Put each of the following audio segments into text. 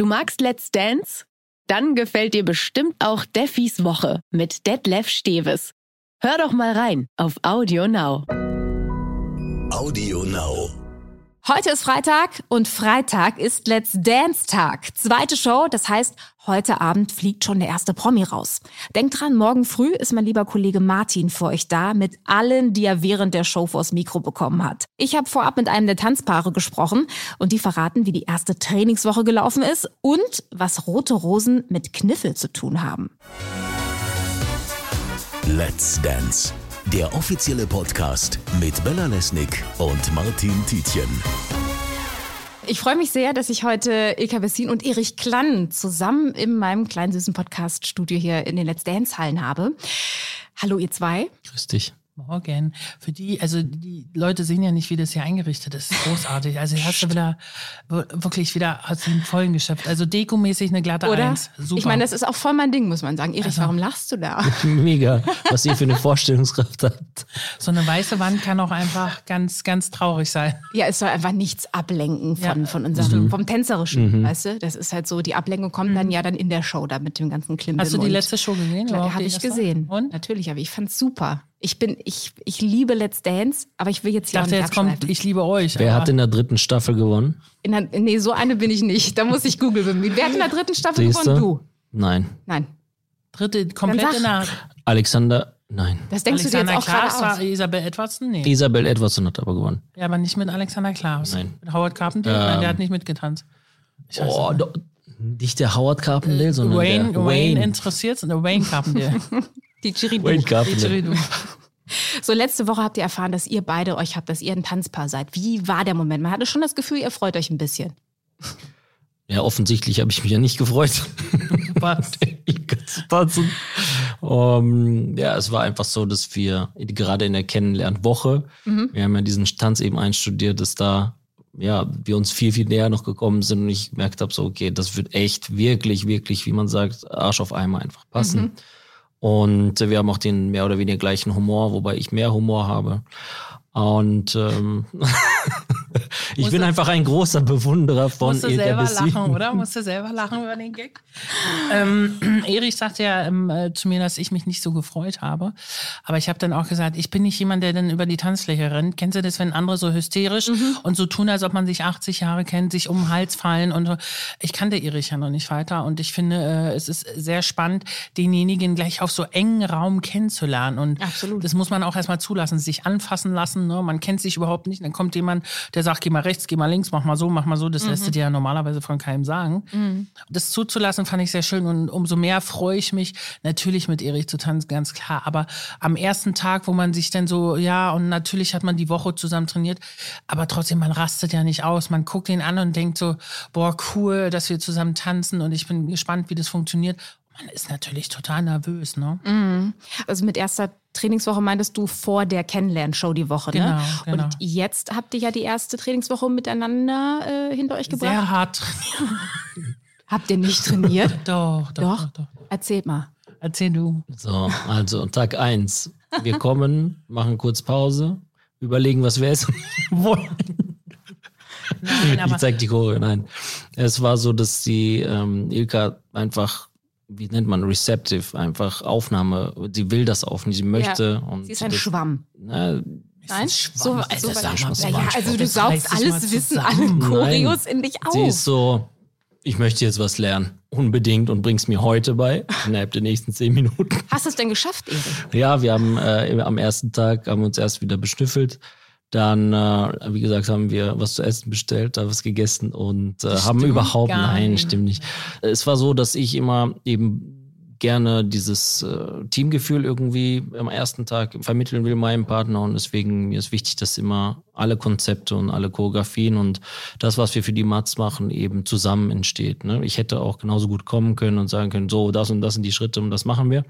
Du magst Let's Dance? Dann gefällt dir bestimmt auch Deffis Woche mit Detlef Steves. Hör doch mal rein auf Audio Now. Audio Now. Heute ist Freitag und Freitag ist Let's Dance Tag. Zweite Show, das heißt, heute Abend fliegt schon der erste Promi raus. Denkt dran, morgen früh ist mein lieber Kollege Martin für euch da mit allen, die er während der Show vors Mikro bekommen hat. Ich habe vorab mit einem der Tanzpaare gesprochen und die verraten, wie die erste Trainingswoche gelaufen ist und was rote Rosen mit Kniffel zu tun haben. Let's Dance. Der offizielle Podcast mit Bella Lesnick und Martin Tietjen. Ich freue mich sehr, dass ich heute Ilka Bessin und Erich Klann zusammen in meinem kleinen süßen Podcast-Studio hier in den Let's Dance-Hallen habe. Hallo, ihr zwei. Grüß dich. Morgen. Für die, also die Leute sehen ja nicht, wie das hier eingerichtet ist. Großartig. Also hast du wieder wirklich wieder aus den Vollen geschöpft. Also dekomäßig eine glatte Oder? Eins. Super. Ich meine, das ist auch voll mein Ding, muss man sagen. Erich, Also- warum lachst du da? Mega, was ihr für eine Vorstellungskraft habt. so eine weiße Wand kann auch einfach ganz, ganz traurig sein. Ja, es soll einfach nichts ablenken von, Ja, von unserem, vom Tänzerischen, weißt du? Das ist halt so, die Ablenkung kommt dann ja dann in der Show da mit dem ganzen Klimbim. Hast du die letzte Show gesehen? Überhaupt habe die ich gesehen. Und? Natürlich, aber ich fand's super. Ich bin, ich, ich liebe Let's Dance, aber ich will jetzt Ich hier auch dachte, nicht jetzt kommt, ich liebe euch. Wer hat in der dritten Staffel gewonnen? In der, nee, so eine bin ich nicht. Da muss ich Google bemühen. Wer hat in der dritten Staffel Siehste? gewonnen? Du. Nein. Nein. dritte komplett in der Alexander, nein. Das denkst Alexander du dir jetzt auch Klaas war aus. Isabel Edwardson? Nee. Isabel Edwardson hat aber gewonnen. Ja, aber nicht mit Alexander Klaas. Nein. Mit Howard Carpenter? Nein, der hat nicht mitgetanzt. Ich weiß Oh, nicht. der Howard Carpendale, sondern Wayne, der Wayne Wayne. interessiert der Wayne Carpenter. Die Chiridu. Wayne Carpendale. Didgeridoo. So, letzte Woche habt ihr erfahren, dass ihr beide euch habt, dass ihr ein Tanzpaar seid. Wie war der Moment? Man hatte schon das Gefühl, ihr freut euch ein bisschen. Ja, offensichtlich habe ich mich ja nicht gefreut. Was? zu tanzen. Um, ja, es war einfach so, dass wir gerade in der Kennenlernwoche, wir haben ja diesen Tanz eben einstudiert, dass da ja, wir uns viel, viel näher noch gekommen sind und ich gemerkt habe, so, okay, das wird echt wirklich, wirklich, wie man sagt, Arsch auf Eimer einfach passen. Und wir haben auch den mehr oder weniger gleichen Humor, wobei ich mehr Humor habe. Und ähm, ich bin einfach ein großer Bewunderer von Musst du selber lachen, oder? Musst du selber lachen über den Gag? ähm, Erich sagte ja ähm, äh, zu mir, dass ich mich nicht so gefreut habe. Aber ich habe dann auch gesagt, ich bin nicht jemand, der dann über die Tanzfläche rennt. Kennst du das, wenn andere so hysterisch und so tun, als ob man sich 80 Jahre kennt, sich um den Hals fallen und so. Ich kannte Erich ja noch nicht weiter und ich finde, äh, es ist sehr spannend, denjenigen gleich auf so engen Raum kennenzulernen. Und Absolut. das muss man auch erstmal zulassen, sich anfassen lassen. Ne? Man kennt sich überhaupt nicht. Dann kommt jemand, der sagt, geh mal rechts, geh mal links, mach mal so, mach mal so. Das lässt du dir ja normalerweise von keinem sagen. Das zuzulassen fand ich sehr schön und umso mehr freue ich mich, natürlich mit Erich zu tanzen, ganz klar. Aber am ersten Tag, wo man sich dann so, ja, und natürlich hat man die Woche zusammen trainiert, aber trotzdem, man rastet ja nicht aus. Man guckt ihn an und denkt so, boah, cool, dass wir zusammen tanzen und ich bin gespannt, wie das funktioniert. Man ist natürlich total nervös, ne? Also mit erster Trainingswoche meintest du vor der Kennenlernshow die Woche, ne? Genau, genau. Und jetzt habt ihr ja die erste Trainingswoche miteinander äh, hinter euch gebracht. Sehr hart trainiert. Habt ihr nicht trainiert? Doch, doch, Doch? doch, doch. Erzählt mal. Erzähl du. So, also Tag eins. Wir kommen, machen kurz Pause, überlegen, was wir essen wollen. Nein, Ich zeig die Choreo, nein. Es war so, dass die ähm, Ilka einfach, wie nennt man, receptive, einfach Aufnahme, sie will das aufnehmen, sie möchte. Und Sie ist ein das, Schwamm. Na, Nein? Schwamm, Alter, so sag mal, ja, ja, also du saugst alles Wissen, alle. Choreos in dich auf. sie ist so, ich möchte jetzt was lernen. Unbedingt und bring's mir heute bei, innerhalb der nächsten zehn Minuten. Hast du es denn geschafft, Erik? Ja, wir haben äh, am ersten Tag haben uns erst wieder beschnüffelt. Dann, äh, wie gesagt, haben wir was zu essen bestellt, da was gegessen und äh, haben überhaupt, nein, nicht. stimmt nicht. Es war so, dass ich immer eben gerne dieses äh, Teamgefühl irgendwie am ersten Tag vermitteln will meinem Partner und deswegen mir ist wichtig, dass immer alle Konzepte und alle Choreografien und das, was wir für die Mats machen, eben zusammen entsteht. Ne? Ich hätte auch genauso gut kommen können und sagen können, so, das und das sind die Schritte und das machen wir.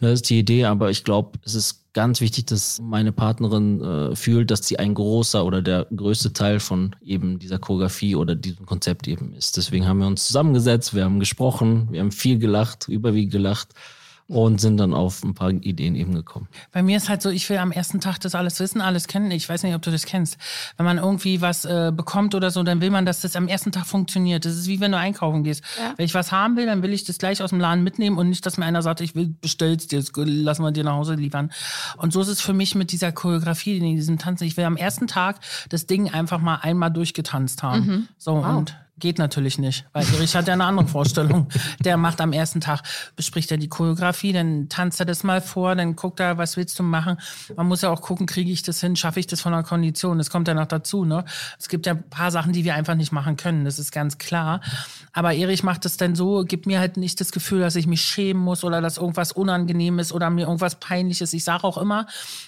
Das ist die Idee, aber ich glaube, es ist ganz wichtig, dass meine Partnerin äh, fühlt, dass sie ein großer oder der größte Teil von eben dieser Choreografie oder diesem Konzept eben ist. Deswegen haben wir uns zusammengesetzt, wir haben gesprochen, wir haben viel gelacht, überwiegend gelacht und sind dann auf ein paar Ideen eben gekommen. Bei mir ist halt so, ich will am ersten Tag das alles wissen, alles kennen. Ich weiß nicht, ob du das kennst. Wenn man irgendwie was äh, bekommt oder so, dann will man, dass das am ersten Tag funktioniert. Das ist wie wenn du einkaufen gehst. Ja. Wenn ich was haben will, dann will ich das gleich aus dem Laden mitnehmen und nicht, dass mir einer sagt, ich will bestell's dir, lassen wir dir nach Hause liefern. Und so ist es für mich mit dieser Choreografie, in diesem Tanzen. Ich will am ersten Tag das Ding einfach mal einmal durchgetanzt haben. Mhm. So wow. und Geht natürlich nicht, weil Erich hat ja eine andere Vorstellung. Der macht am ersten Tag, bespricht er die Choreografie, dann tanzt er das mal vor, dann guckt er, was willst du machen. Man muss ja auch gucken, kriege ich das hin, schaffe ich das von der Kondition. Das kommt ja noch dazu. Ne? Es gibt ja ein paar Sachen, die wir einfach nicht machen können, das ist ganz klar. Aber Erich macht es dann so, gibt mir halt nicht das Gefühl, dass ich mich schämen muss oder dass irgendwas unangenehm ist oder mir irgendwas peinliches. Ich sage auch immer,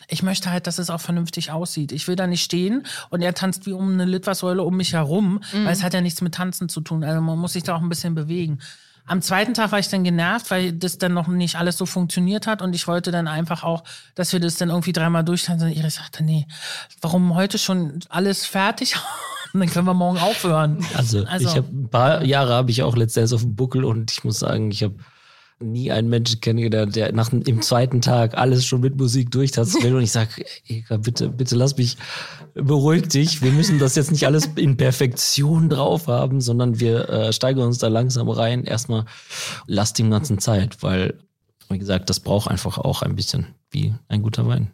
ich möchte halt, dass es auch vernünftig aussieht. Ich will da nicht stehen und er tanzt wie um eine Litfaßsäule um mich herum, mhm. weil es hat ja nichts mit Tanzen zu tun. Also man muss sich da auch ein bisschen bewegen. Am zweiten Tag war ich dann genervt, weil das dann noch nicht alles so funktioniert hat und ich wollte dann einfach auch, dass wir das dann irgendwie dreimal durchtanzen. Und Iris sagte, nee, warum heute schon alles fertig? Und dann können wir morgen aufhören. Also, also. ich habe ein paar Jahre habe ich auch letztens auf dem Buckel und ich muss sagen, ich habe nie einen Menschen kennengelernt, der nach im zweiten Tag alles schon mit Musik durchtanzen will. Und ich sage, bitte, bitte lass mich, beruhig dich. Wir müssen das jetzt nicht alles in Perfektion drauf haben, sondern wir äh, steigern uns da langsam rein. Erstmal lass den ganzen Zeit, weil, wie gesagt, das braucht einfach auch ein bisschen wie ein guter Wein.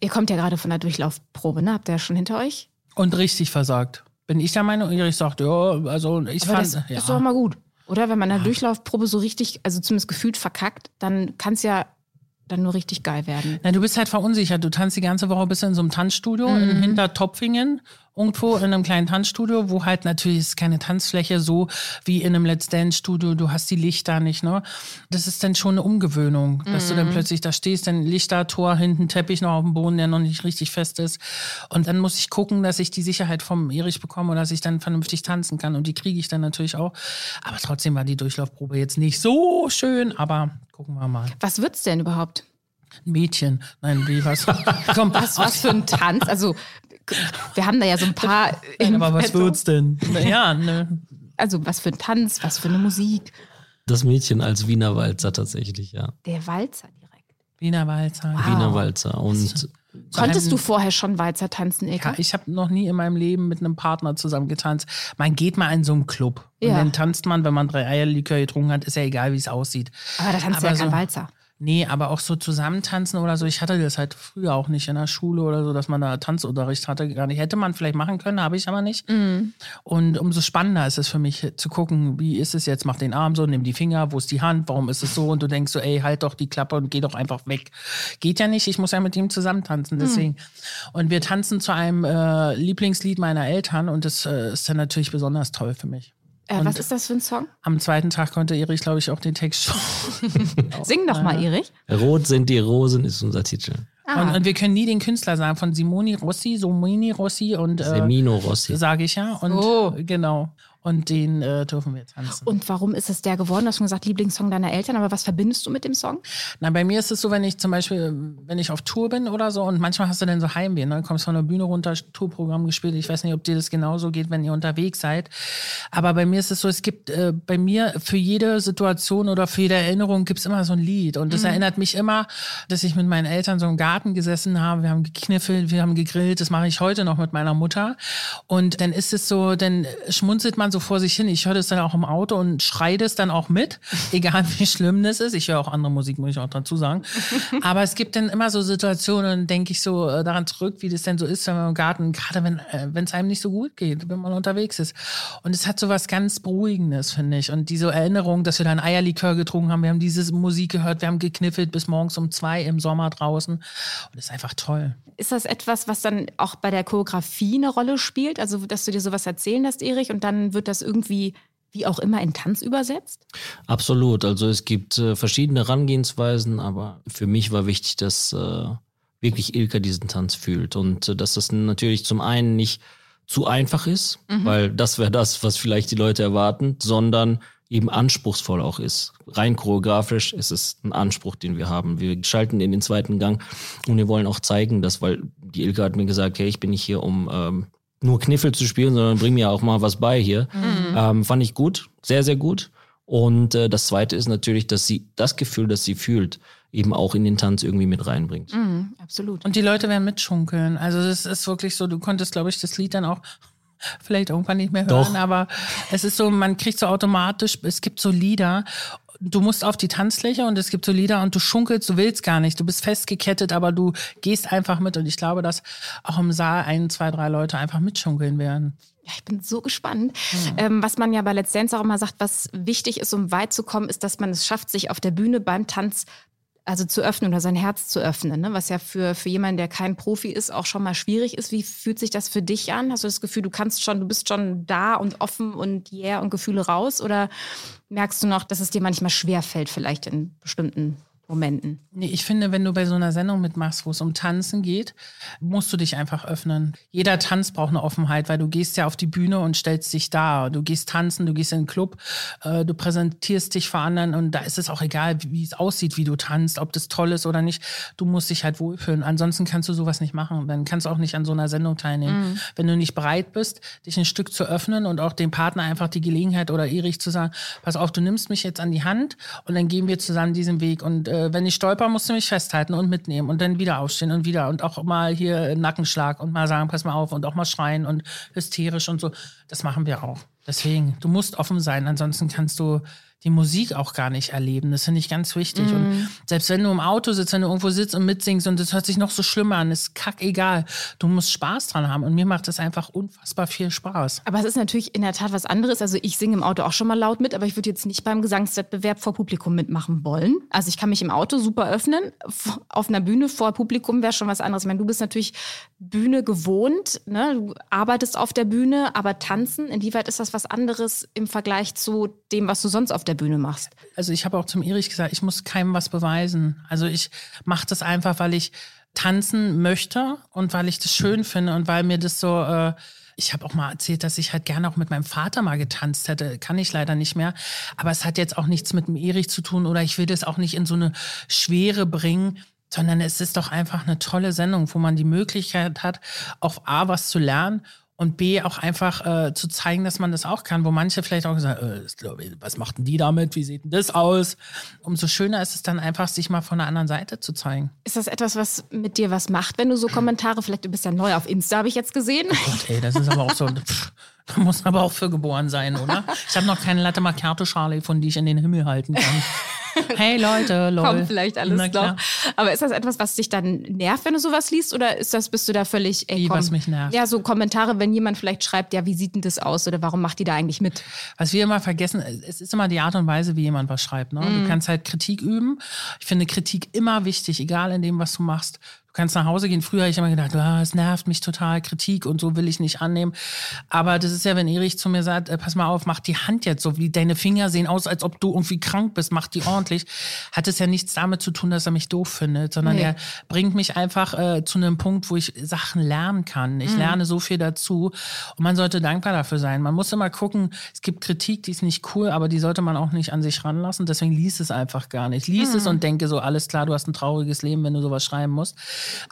Ihr kommt ja gerade von der Durchlaufprobe, ne? Habt ihr ja schon hinter euch? Und richtig versagt. Bin ich der Meinung, Erich sagt, ja, also ich Aber fand. Das ja. ist doch mal gut. Oder wenn man eine Durchlaufprobe so richtig, also zumindest gefühlt verkackt, dann kann es ja dann nur richtig geil werden. Na, du bist halt verunsichert. Du tanzt die ganze Woche bis in so einem Tanzstudio mhm. in Hintertopfingen irgendwo in einem kleinen Tanzstudio, wo halt natürlich ist keine Tanzfläche so wie in einem Let's Dance Studio. Du hast die Lichter nicht, ne? Das ist dann schon eine Umgewöhnung, dass du dann mhm. plötzlich da stehst, dann Lichter, Tor, hinten Teppich noch auf dem Boden, der noch nicht richtig fest ist. Und dann muss ich gucken, dass ich die Sicherheit vom Erich bekomme und dass ich dann vernünftig tanzen kann. Und die kriege ich dann natürlich auch. Aber trotzdem war die Durchlaufprobe jetzt nicht so schön, aber gucken wir mal. Was wird's denn überhaupt? Ein Mädchen. Nein, wie was? Komm, was, was für ein Tanz? Also wir haben da ja so ein paar. Nein, aber was wird's denn? Ja, ne. Also was für ein Tanz, was für eine Musik. Das Mädchen als Wiener Walzer tatsächlich, ja. Der Walzer direkt. Wiener Walzer. Wow. Wiener Walzer. Und Konntest du vorher schon Walzer tanzen, Eka? Ja, ich habe noch nie in meinem Leben mit einem Partner zusammen getanzt. Man geht mal in so einen Club. Ja. Und dann tanzt man, wenn man drei Eierlikör getrunken hat, ist ja egal, wie es aussieht. Aber da tanzt ja kein so, Walzer. Nee, aber auch so zusammentanzen oder so. Ich hatte das halt früher auch nicht in der Schule oder so, dass man da Tanzunterricht hatte. Gar nicht. Hätte man vielleicht machen können, habe ich aber nicht. Mhm. Und umso spannender ist es für mich zu gucken, wie ist es jetzt? Mach den Arm so, nimm die Finger, wo ist die Hand, warum ist es so? Und du denkst so, ey, halt doch die Klappe und geh doch einfach weg. Geht ja nicht, ich muss ja mit ihm zusammen tanzen, mhm. deswegen. Mhm. Und wir tanzen zu einem äh, Lieblingslied meiner Eltern und das äh, ist dann natürlich besonders toll für mich. Äh, was ist das für ein Song? Am zweiten Tag konnte Erich, glaube ich, auch den Text schon. Sing doch mal, Erich. Rot sind die Rosen ist unser Titel. Ah. Und, und, wir können nie den Künstler sagen, von Simoni Rossi, Somini Rossi und äh, Semino Rossi. Sage ich ja. Und oh. genau und den äh, dürfen wir tanzen. Und warum ist es der geworden? Du hast schon gesagt, Lieblingssong deiner Eltern, aber was verbindest du mit dem Song? Na, bei mir ist es so, wenn ich zum Beispiel, wenn ich auf Tour bin oder so und manchmal hast du dann so Heimweh, ne? kommst von der Bühne runter, Tourprogramm gespielt. Ich weiß nicht, ob dir das genauso geht, wenn ihr unterwegs seid. Aber bei mir ist es so, es gibt äh, bei mir für jede Situation oder für jede Erinnerung gibt es immer so ein Lied. Und das mhm. erinnert mich immer, dass ich mit meinen Eltern so im Garten gesessen habe. Wir haben gekniffelt, wir haben gegrillt. Das mache ich heute noch mit meiner Mutter. Und dann ist es so, dann schmunzelt man so vor sich hin. Ich höre das dann auch im Auto und schreie das dann auch mit, egal wie schlimm das ist. Ich höre auch andere Musik, muss ich auch dazu sagen. Aber es gibt dann immer so Situationen, denke ich so äh, daran zurück, wie das denn so ist, wenn man im Garten, gerade wenn äh, es einem nicht so gut geht, wenn man unterwegs ist. Und es hat so was ganz Beruhigendes, finde ich. Und diese Erinnerung, dass wir da ein Eierlikör getrunken haben, wir haben diese Musik gehört, wir haben gekniffelt bis morgens um zwei im Sommer draußen. Und das ist einfach toll. Ist das etwas, was dann auch bei der Choreografie eine Rolle spielt? Also, dass du dir sowas erzählen lässt, Erich, und dann wird das irgendwie wie auch immer in Tanz übersetzt? Absolut. Also es gibt äh, verschiedene Herangehensweisen, aber für mich war wichtig, dass äh, wirklich Ilka diesen Tanz fühlt und äh, dass das natürlich zum einen nicht zu einfach ist, mhm. weil das wäre das, was vielleicht die Leute erwarten, sondern eben anspruchsvoll auch ist. Rein choreografisch ist es ein Anspruch, den wir haben. Wir schalten in den zweiten Gang und wir wollen auch zeigen, dass, weil die Ilka hat mir gesagt, hey, ich bin nicht hier, um ähm, nur Kniffel zu spielen, sondern bring mir auch mal was bei hier. Mhm. Ähm, fand ich gut, sehr, sehr gut. Und äh, das Zweite ist natürlich, dass sie das Gefühl, das sie fühlt, eben auch in den Tanz irgendwie mit reinbringt. Mhm, absolut. Und die Leute werden mitschunkeln. Also es ist wirklich so, du konntest, glaube ich, das Lied dann auch vielleicht irgendwann nicht mehr hören, Doch. aber es ist so, man kriegt so automatisch, es gibt so Lieder, du musst auf die Tanzfläche und es gibt so Lieder und du schunkelst, du willst gar nicht, du bist festgekettet, aber du gehst einfach mit und ich glaube, dass auch im Saal ein, zwei, drei Leute einfach mitschunkeln werden. Ja, ich bin so gespannt. Ähm, was man ja bei Let's Dance auch immer sagt, was wichtig ist, um weit zu kommen, ist, dass man es schafft, sich auf der Bühne beim Tanz also zu öffnen oder sein Herz zu öffnen, ne? was ja für, für jemanden, der kein Profi ist, auch schon mal schwierig ist. Wie fühlt sich das für dich an? Hast du das Gefühl, du kannst schon, du bist schon da und offen und yeah und Gefühle raus? Oder merkst du noch, dass es dir manchmal schwer fällt, vielleicht in bestimmten Momenten? Nee, ich finde, wenn du bei so einer Sendung mitmachst, wo es um Tanzen geht, musst du dich einfach öffnen. Jeder Tanz braucht eine Offenheit, weil du gehst ja auf die Bühne und stellst dich da. Du gehst tanzen, du gehst in den Club, äh, du präsentierst dich vor anderen und da ist es auch egal, wie, es aussieht, wie du tanzt, ob das toll ist oder nicht. Du musst dich halt wohlfühlen. Ansonsten kannst du sowas nicht machen. Dann kannst du auch nicht an so einer Sendung teilnehmen. Wenn du nicht bereit bist, dich ein Stück zu öffnen und auch dem Partner einfach die Gelegenheit oder Erich zu sagen, pass auf, du nimmst mich jetzt an die Hand und dann gehen wir zusammen diesen Weg und äh, wenn ich stolper, musst du mich festhalten und mitnehmen und dann wieder aufstehen und wieder und auch mal hier Nackenschlag und mal sagen, pass mal auf und auch mal schreien und hysterisch und so. Das machen wir auch. Deswegen, du musst offen sein, ansonsten kannst du die Musik auch gar nicht erleben. Das finde ich ganz wichtig. Und selbst wenn du im Auto sitzt, wenn du irgendwo sitzt und mitsingst und das hört sich noch so schlimm an, ist kackegal. Du musst Spaß dran haben. Und mir macht das einfach unfassbar viel Spaß. Aber es ist natürlich in der Tat was anderes. Also ich singe im Auto auch schon mal laut mit, aber ich würde jetzt nicht beim Gesangswettbewerb vor Publikum mitmachen wollen. Also ich kann mich im Auto super öffnen. Auf einer Bühne vor Publikum wäre schon was anderes. Ich meine, du bist natürlich Bühne gewohnt, ne? du arbeitest auf der Bühne, aber tanzen, inwieweit ist das was anderes im Vergleich zu dem, was du sonst auf der Bühne machst? Also ich habe auch zum Erich gesagt, ich muss keinem was beweisen. Also ich mache das einfach, weil ich tanzen möchte und weil ich das schön finde und weil mir das so... Äh, ich habe auch mal erzählt, dass ich halt gerne auch mit meinem Vater mal getanzt hätte. Kann ich leider nicht mehr. Aber es hat jetzt auch nichts mit dem Erich zu tun oder ich will das auch nicht in so eine Schwere bringen, sondern es ist doch einfach eine tolle Sendung, wo man die Möglichkeit hat, auf A was zu lernen und B auch einfach äh, zu zeigen, dass man das auch kann, wo manche vielleicht auch gesagt, äh, was macht denn die damit, wie sieht denn das aus? Umso schöner ist es dann einfach, sich mal von der anderen Seite zu zeigen. Ist das etwas, was mit dir was macht, wenn du so Kommentare, vielleicht du bist ja neu auf Insta, habe ich jetzt gesehen. Gott, ey, das ist aber auch so, pff, da muss man aber auch für geboren sein, oder? Ich habe noch keine Latte Macchiato Schale, von die ich in den Himmel halten kann. Hey Leute, lol. Kommt vielleicht alles noch. Aber ist das etwas, was dich dann nervt, wenn du sowas liest? Oder ist das, bist du da völlig, ey, Wie, komm. was mich nervt? Ja, so Kommentare, wenn jemand vielleicht schreibt, ja, wie sieht denn das aus? Oder warum macht die da eigentlich mit? Was wir immer vergessen, es ist immer die Art und Weise, wie jemand was schreibt. Ne? Mhm. Du kannst halt Kritik üben. Ich finde Kritik immer wichtig, egal in dem, was du machst. Du kannst nach Hause gehen. Früher habe ich immer gedacht, ah, es nervt mich total, Kritik und so will ich nicht annehmen. Aber das ist ja, wenn Erich zu mir sagt, äh, pass mal auf, mach die Hand jetzt so, wie deine Finger sehen aus, als ob du irgendwie krank bist, mach die ordentlich. Hat es ja nichts damit zu tun, dass er mich doof findet, sondern Nee. er bringt mich einfach äh, zu einem Punkt, wo ich Sachen lernen kann. Ich lerne so viel dazu und man sollte dankbar dafür sein. Man muss immer gucken, es gibt Kritik, die ist nicht cool, aber die sollte man auch nicht an sich ranlassen. Deswegen lies es einfach gar nicht. Lies es und denke so, alles klar, du hast ein trauriges Leben, wenn du sowas schreiben musst.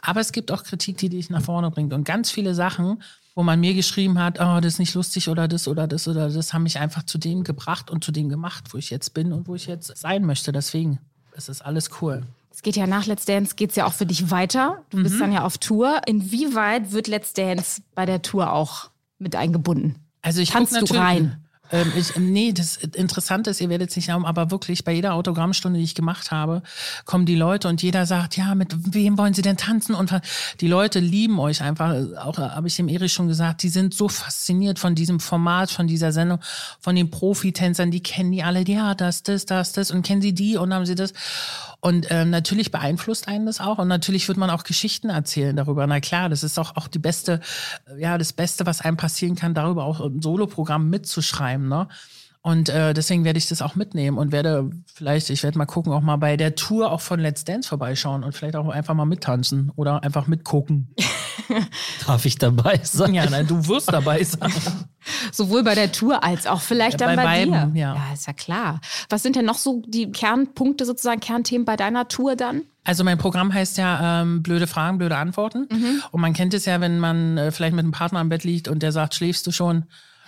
Aber es gibt auch Kritik, die dich nach vorne bringt und ganz viele Sachen, wo man mir geschrieben hat, oh, das ist nicht lustig oder das oder das oder das, haben mich einfach zu dem gebracht und zu dem gemacht, wo ich jetzt bin und wo ich jetzt sein möchte. Deswegen, es ist alles cool. Es geht ja nach Let's Dance, geht es ja auch für dich weiter. Du bist dann ja auf Tour. Inwieweit wird Let's Dance bei der Tour auch mit eingebunden? Also ich guck du rein? Ähm, ich, nee, das Interessante ist, ihr werdet es nicht glauben, aber wirklich bei jeder Autogrammstunde, die ich gemacht habe, kommen die Leute und jeder sagt, ja, mit wem wollen sie denn tanzen? Und die Leute lieben euch einfach. Auch habe ich dem Erich schon gesagt, die sind so fasziniert von diesem Format, von dieser Sendung, von den Profitänzern, die kennen die alle, ja, das, das, das, das und kennen sie die und haben sie das. Und ähm, natürlich beeinflusst einen das auch und natürlich wird man auch Geschichten erzählen darüber. Na klar, das ist auch, auch die beste, äh, ja, das Beste, was einem passieren kann, darüber auch ein Soloprogramm mitzuschreiben. Ne? Und äh, deswegen werde ich das auch mitnehmen und werde vielleicht, ich werde mal gucken, auch mal bei der Tour auch von Let's Dance vorbeischauen und vielleicht auch einfach mal mittanzen oder einfach mitgucken. Darf ich dabei sein? Ja, nein, du wirst dabei sein. Sowohl bei der Tour als auch vielleicht Ja, dann bei bei, beiden, dir. ja. ja, ist ja klar. Was sind denn noch so die Kernpunkte, sozusagen Kernthemen bei deiner Tour dann? Also mein Programm heißt ja ähm, blöde Fragen, blöde Antworten. Und man kennt es ja, wenn man äh, vielleicht mit einem Partner am Bett liegt und der sagt, schläfst du schon?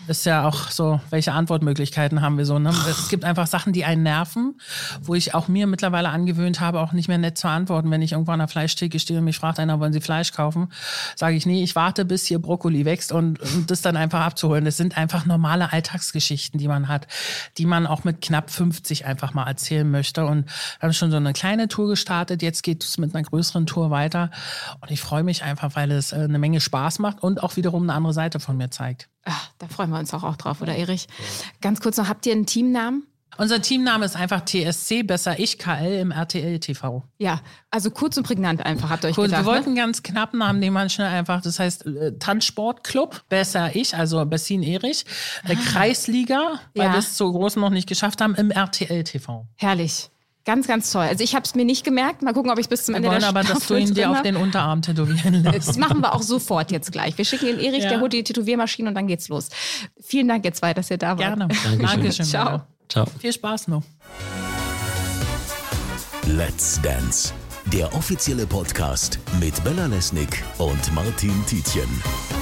Ist ja auch so, welche Antwortmöglichkeiten haben wir so. Ne? Es gibt einfach Sachen, die einen nerven, wo ich auch mir mittlerweile angewöhnt habe, auch nicht mehr nett zu antworten. Wenn ich irgendwo an der Fleischtheke stehe und mich fragt einer, wollen Sie Fleisch kaufen, sage ich, nee, ich warte, bis hier Brokkoli wächst und, und das dann einfach abzuholen. Das sind einfach normale Alltagsgeschichten, die man hat, die man auch mit knapp 50 einfach mal erzählen möchte. Und wir haben schon so eine kleine Tour gestartet, jetzt geht es mit einer größeren Tour weiter. Und ich freue mich einfach, weil es äh, eine Menge Spaß macht und auch wiederum eine andere Seite von mir zeigt. Ach, da freuen wir uns auch, auch drauf, oder Erich? Ganz kurz noch, habt ihr einen Teamnamen? Unser Teamname ist einfach TSC, besser ich, KL im RTL TV. Ja, also kurz und prägnant einfach, habt ihr euch Cool, gedacht. wir wollten ne? ganz knapp Namen nehmen, man schnell einfach, das heißt äh, Tanzsportclub, besser ich, also Bessin Erich, äh, Kreisliga, weil Ja. wir es so groß noch nicht geschafft haben, im RTL TV. Herrlich. Ganz, ganz toll. Also ich habe es mir nicht gemerkt. Mal gucken, ob ich bis zum Wir Ende wollen der aber, dass du Staffel ihn dir auf den Unterarm tätowieren lässt. Das machen wir auch sofort jetzt gleich. Wir schicken den Erich, Ja. der holt die Tätowiermaschine und dann geht's los. Vielen Dank ihr zwei, dass ihr da wart. Gerne. Dankeschön. Dankeschön. Ciao. Ciao. Viel Spaß noch. Let's Dance, der offizielle Podcast mit Bella Lesnick und Martin Tietjen.